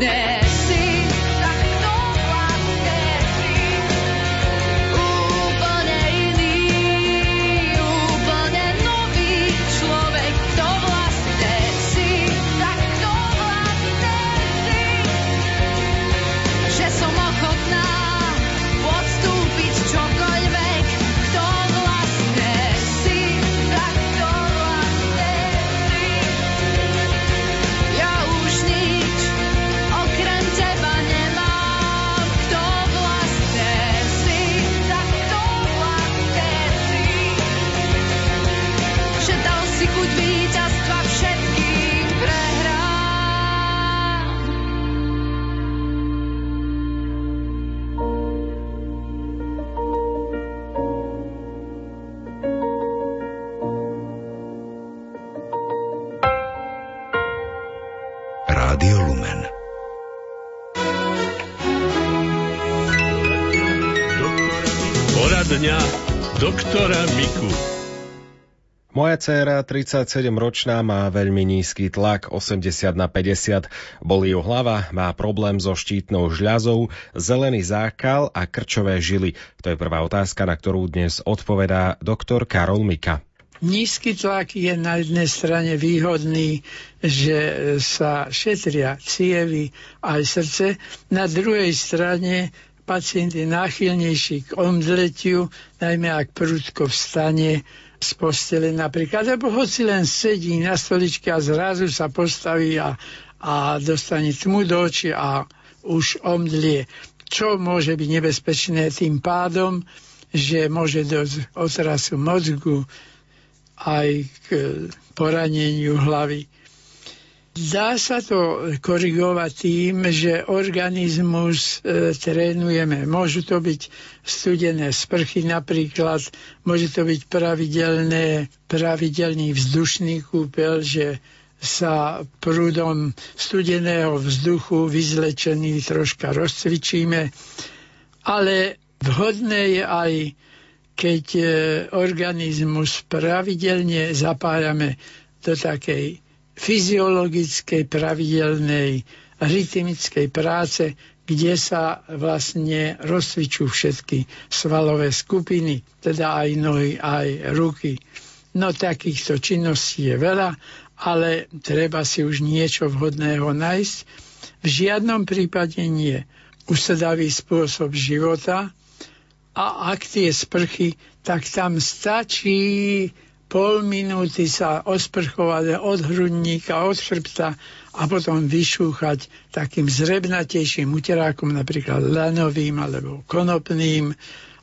there. Rádio Lumen. Poradňa doktora Miku. Moja dcéra, 37-ročná, má veľmi nízky tlak, 80 na 50. Bolí ju hlava, má problém so štítnou žľazou, zelený zákal a krčové žily. To je prvá otázka, na ktorú dnes odpovedá doktor Karol Mika. Nízky tlak je na jednej strane výhodný, že sa šetria cievy aj srdce. Na druhej strane pacient je náchylnejší k omdletiu, najmä ak prudko vstane z postele napríklad, alebo hoci len sedí na stoličke a zrazu sa postaví a, a dostane tmu do očí a už omdlie. Čo môže byť nebezpečné tým pádom, že môže dosť otrasu mozgu, aj k poraneniu hlavy. Dá sa to korigovať tým, že organizmus e, trénujeme. Môžu to byť studené sprchy napríklad, môže to byť pravidelné, pravidelný vzdušný kúpel, že sa prúdom studeného vzduchu vyzlečený troška rozcvičíme, ale vhodné je aj keď e, organizmus pravidelne zapájame do takej fyziologickej, pravidelnej, rytmickej práce, kde sa vlastne rozcvičujú všetky svalové skupiny, teda aj nohy, aj ruky. No takýchto činností je veľa, ale treba si už niečo vhodného nájsť. V žiadnom prípade nie. Usedavý spôsob života, a ak tie sprchy, tak tam stačí pol minúty sa osprchovať od hrudníka, od chrbta a potom vyšúchať takým zrebnatejším uterákom, napríklad lanovým alebo konopným,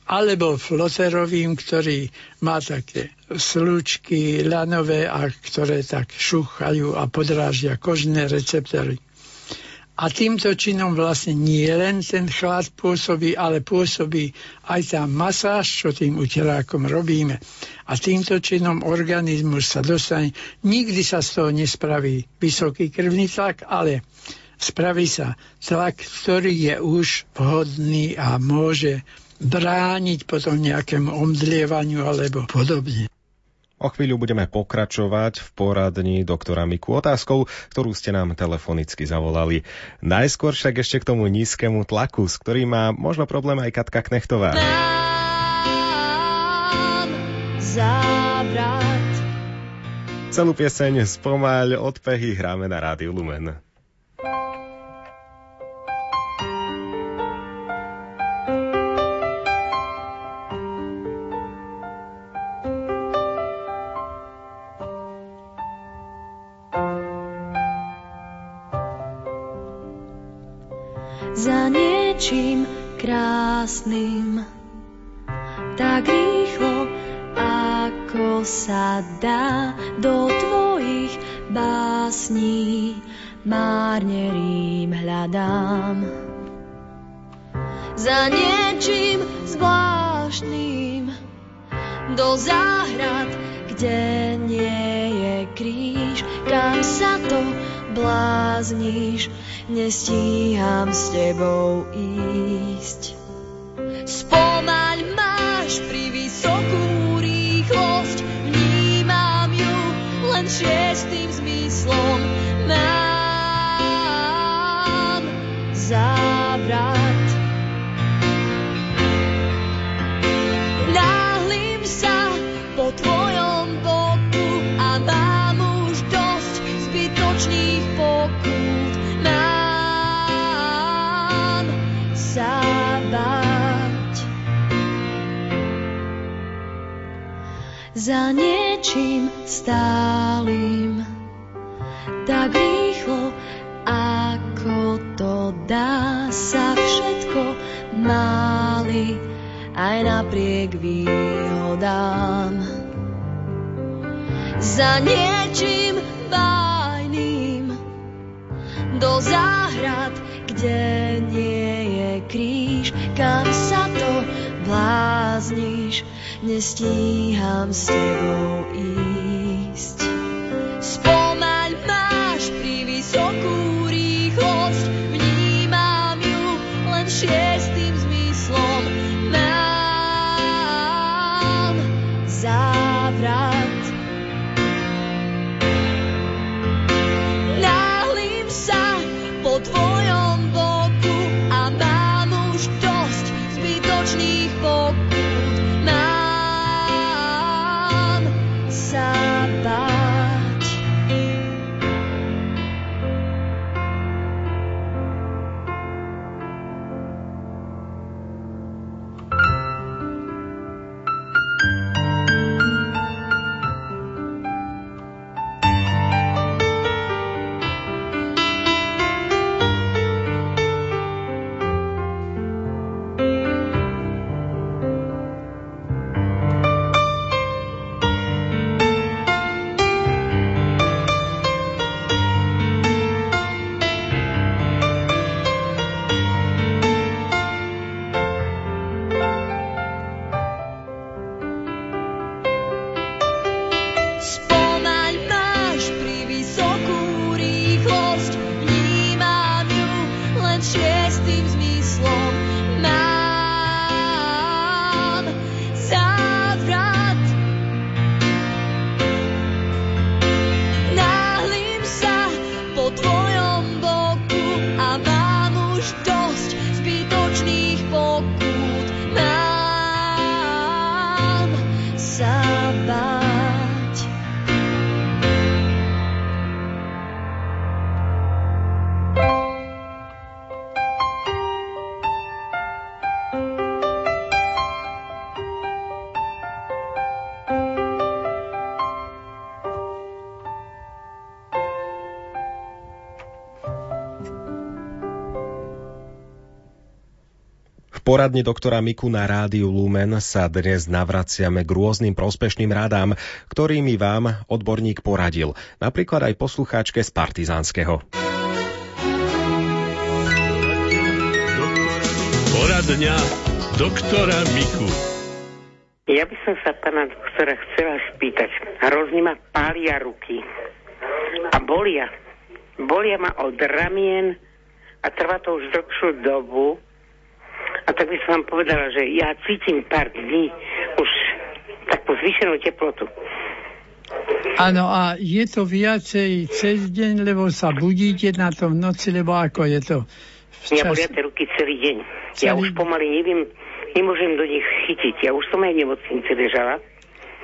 alebo floterovým, ktorý má také slúčky lanové a ktoré tak šúchajú a podrážia kožné receptory. A týmto činom vlastne nie len ten chlad pôsobí, ale pôsobí aj tá masáž, čo tým uterákom robíme. A týmto činom organizmus sa dostane, nikdy sa z toho nespraví vysoký krvný tlak, ale spraví sa tlak, ktorý je už vhodný a môže brániť potom nejakému omdlievaniu alebo podobne. O chvíľu budeme pokračovať v poradni doktora Miku otázkou, ktorú ste nám telefonicky zavolali. Najskôr však ešte k tomu nízkemu tlaku, s ktorým má možno problém aj Katka Knechtová. Celú pieseň spomaľ odpehy hráme na Rádiu Lumen. Do tvojich básní, márne rým hľadám. Za niečím zvláštnym do záhrad, kde nie je kríž, kam sa to blázniš, nestíham s tebou ísť. Spomaň zlom nám závrat. Náhlim sa po tvojom boku a mám už dosť zbytočných pokút. Nám sa. Za niečím stálim. Tak rýchlo, ako to dá sa všetko máli, aj napriek výhodám. Za niečím bajným do záhrad, kde nie je kríž, kam sa to blázniš, nestíham s tebou ísť. Poradni doktora Miku na rádiu Lumen sa dnes navraciame k rôznym prospešným radám, ktorými vám odborník poradil. Napríklad aj poslucháčke z Partizánskeho. Poradňa doktora Miku. Ja by som sa pána doktora chcela spýtať. Hrozne ma pália ruky. A bolia. Bolia ma od ramien a trvá to už dlhšiu dobu. A tak by som vám povedala, že ja cítim pár dní už takú zvýšenú teplotu. Áno, a je to viacej cez deň, lebo sa budíte na to v noci, lebo ako je to? Mňa Včas- bolia tie ruky celý deň. Ja Celý- už pomaly neviem, nemôžem do nich chytiť. Ja už som aj v nemocnici ležala.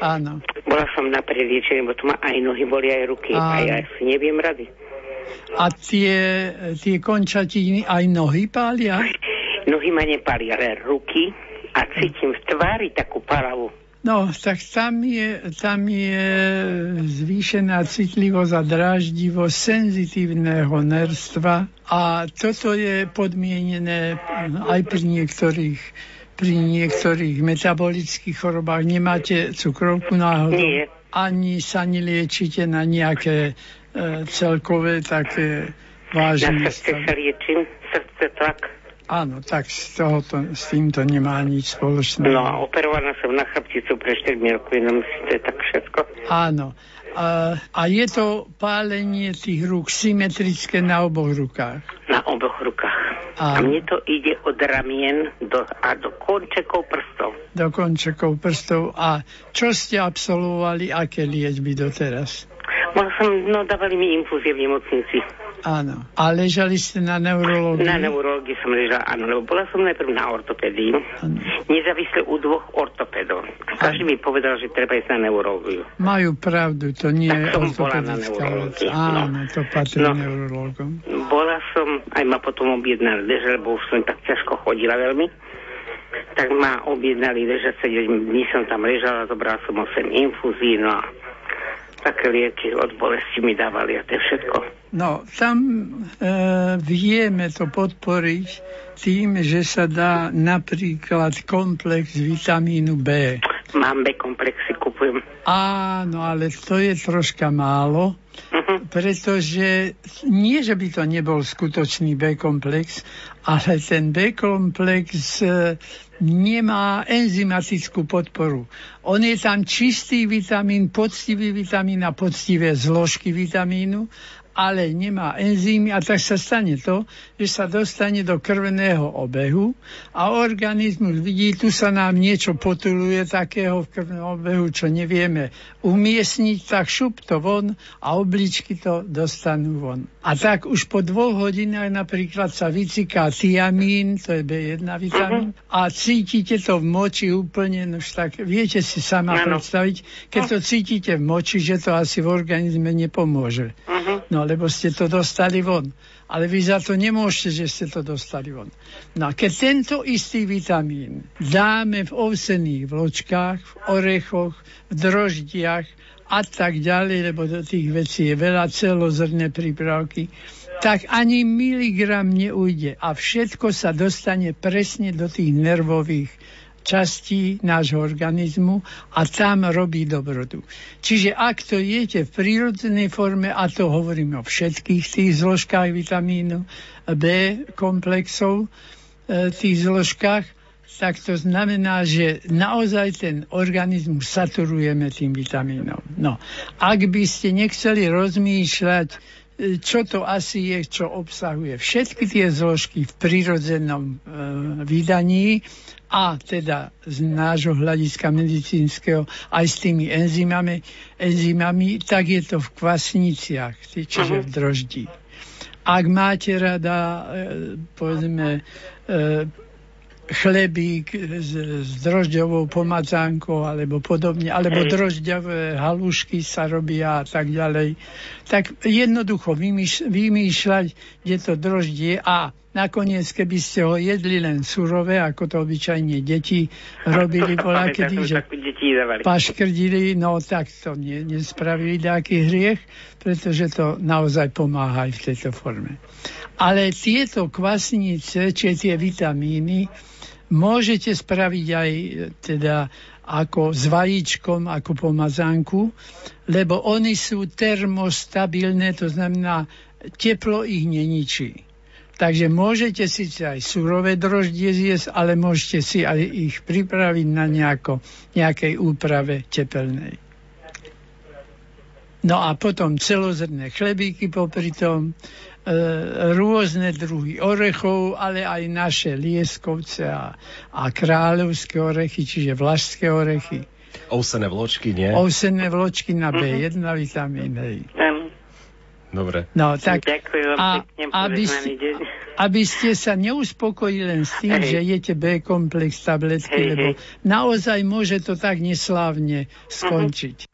Áno. Bola som na preliečení, lebo tu ma aj nohy bolia, aj ruky. A Áno. ja si neviem rady. A tie, tie končatiny aj nohy pália? Nohy ma nepália, ale ruky a cítim v tvári takú palavu. No, tak tam je, tam je zvýšená citlivosť a dráždivosť senzitívneho nerstva a toto je podmienené aj pri niektorých pri niektorých metabolických chorobách. Nemáte cukrovku náhodou? Nie. Ani sa neliečite na nejaké e, celkové také Na vážne srdce sa liečím, srdce tlak. Áno, tak z tohoto, s týmto nemá nič spoločné. No a operovaná som na chrbticu pre 4 rokov, no je tak všetko. Áno. A, a je to pálenie tých rúk symetrické na oboch rukách. Na oboch rukách. A Áno. mne to ide od ramien do, a do končekov prstov. Do končekov prstov. A čo ste absolvovali, aké liečby doteraz? Bola som, no dávali mi infúzie v nemocnici. Áno. A ležali ste na neurológii? Na neurológii som ležala, áno, lebo bola som najprv na ortopédii. Áno. Nezávisle u dvoch ortopédov. Každý mi povedal, že treba ísť na neurológiu. Majú pravdu, to nie je Tak som bola na neurológii, no. Áno, to patrí No. neurológom. Bola som, aj ma potom objednali leže, lebo už som tak ťažko chodila veľmi. tak ma objednali ležať 7 dní som tam ležala, zobral som 8 infúzií, no a také lieky od bolesti mi dávali a to je všetko. No, tam e, vieme to podporiť tým, že sa dá napríklad komplex vitamínu B. Mám B komplexy, kupujem. Áno, ale to je troška málo, Uh-huh. pretože nie, že by to nebol skutočný B-komplex, ale ten B-komplex e, nemá enzymatickú podporu. On je tam čistý vitamín, poctivý vitamín a poctivé zložky vitamínu ale nemá enzymy a tak sa stane to, že sa dostane do krvného obehu a organizmus vidí, tu sa nám niečo potuluje takého v krvnom obehu, čo nevieme umiestniť, tak šup to von a obličky to dostanú von. A tak už po dvoch hodinách napríklad sa vyciká tiamín, to je B1 vitamín, a cítite to v moči úplne, no už tak viete si sama predstaviť, keď to cítite v moči, že to asi v organizme nepomôže. No, lebo ste to dostali von. Ale vy za to nemôžete, že ste to dostali von. No a keď tento istý vitamín dáme v ovsených vločkách, v orechoch, v droždiach a tak ďalej, lebo do tých vecí je veľa celozrné prípravky, tak ani miligram neujde a všetko sa dostane presne do tých nervových častí nášho organizmu a tam robí dobrotu. Čiže ak to jete v prírodzenej forme, a to hovorím o všetkých tých zložkách vitamínu B komplexov, e, tých zložkách, tak to znamená, že naozaj ten organizmus saturujeme tým vitamínom. No, ak by ste nechceli rozmýšľať, e, čo to asi je, čo obsahuje všetky tie zložky v prírodzenom e, vydaní a teda z nášho hľadiska medicínskeho aj s tými enzymami, enzymami tak je to v kvasniciach, čiže v droždí. Ak máte rada, e, povedzme, e, chlebík s, s drožďovou pomazánkou alebo podobne, alebo drožďové halušky sa robia a tak ďalej. Tak jednoducho vymýš, vymýšľať, kde to droždie a nakoniec, keby ste ho jedli len surové, ako to obyčajne deti robili bola kedy, že paškrdili, no tak to nie, nespravili nejaký hriech, pretože to naozaj pomáha aj v tejto forme. Ale tieto kvasnice, či tie vitamíny, môžete spraviť aj teda ako s vajíčkom, ako pomazánku, lebo oni sú termostabilné, to znamená, teplo ich neničí. Takže môžete síce aj surové droždie zjesť, ale môžete si aj ich pripraviť na nejako, nejakej úprave tepelnej. No a potom celozrné chlebíky popri tom, e, rôzne druhy orechov, ale aj naše lieskovce a, a kráľovské orechy, čiže vlašské orechy. Ovsené vločky, nie? Ovsené vločky na B1 vitamín. Hej. Dobre. No, tak, Ďakujem vám a, pekne, aby, ste, deň. aby ste sa neuspokojili len s tým, Hej. že jete B-komplex tabletky, Hej, lebo hej. naozaj môže to tak neslávne skončiť.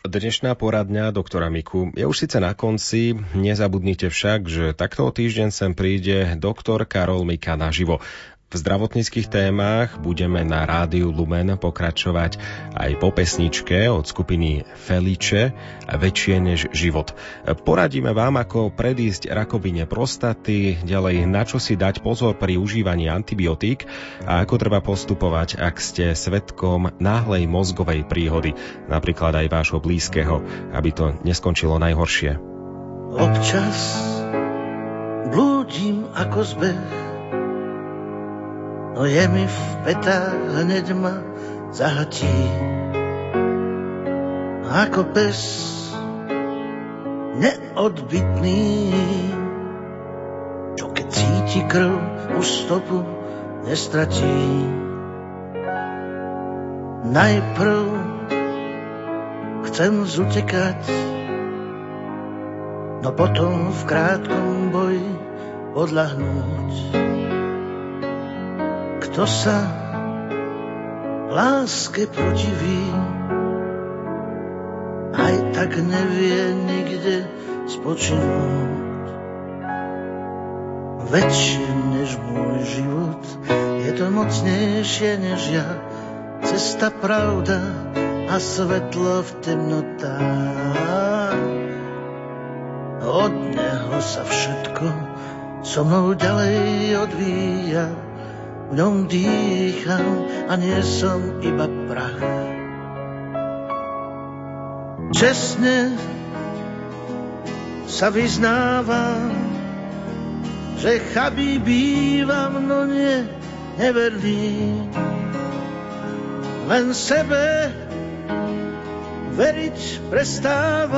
Dnešná poradňa doktora Miku je už síce na konci, nezabudnite však, že takto o týždeň sem príde doktor Karol Mika naživo. V zdravotníckých témach budeme na rádiu Lumen pokračovať aj po pesničke od skupiny Feliče Väčšie než život. Poradíme vám, ako predísť rakovine prostaty, ďalej na čo si dať pozor pri užívaní antibiotík a ako treba postupovať, ak ste svetkom náhlej mozgovej príhody, napríklad aj vášho blízkeho, aby to neskončilo najhoršie. Občas blúdim ako zbeh, no je mi v petách hneď ma zahatí. Ako pes neodbitný, čo keď cíti krv, už stopu nestratí. Najprv chcem zutekať, no potom v krátkom boji odlahnúť. Kto sa láske protiví, aj tak nevie nikde spočinúť. Väčšie než môj život je to mocnejšie než ja, cesta pravda a svetlo v temnotách. Od neho sa všetko so mnou ďalej odvíja, v ňom dýcham a nie som iba prach. Čestne sa vyznávam, že chabý bývam, no nie neverný. Len sebe veriť prestávam.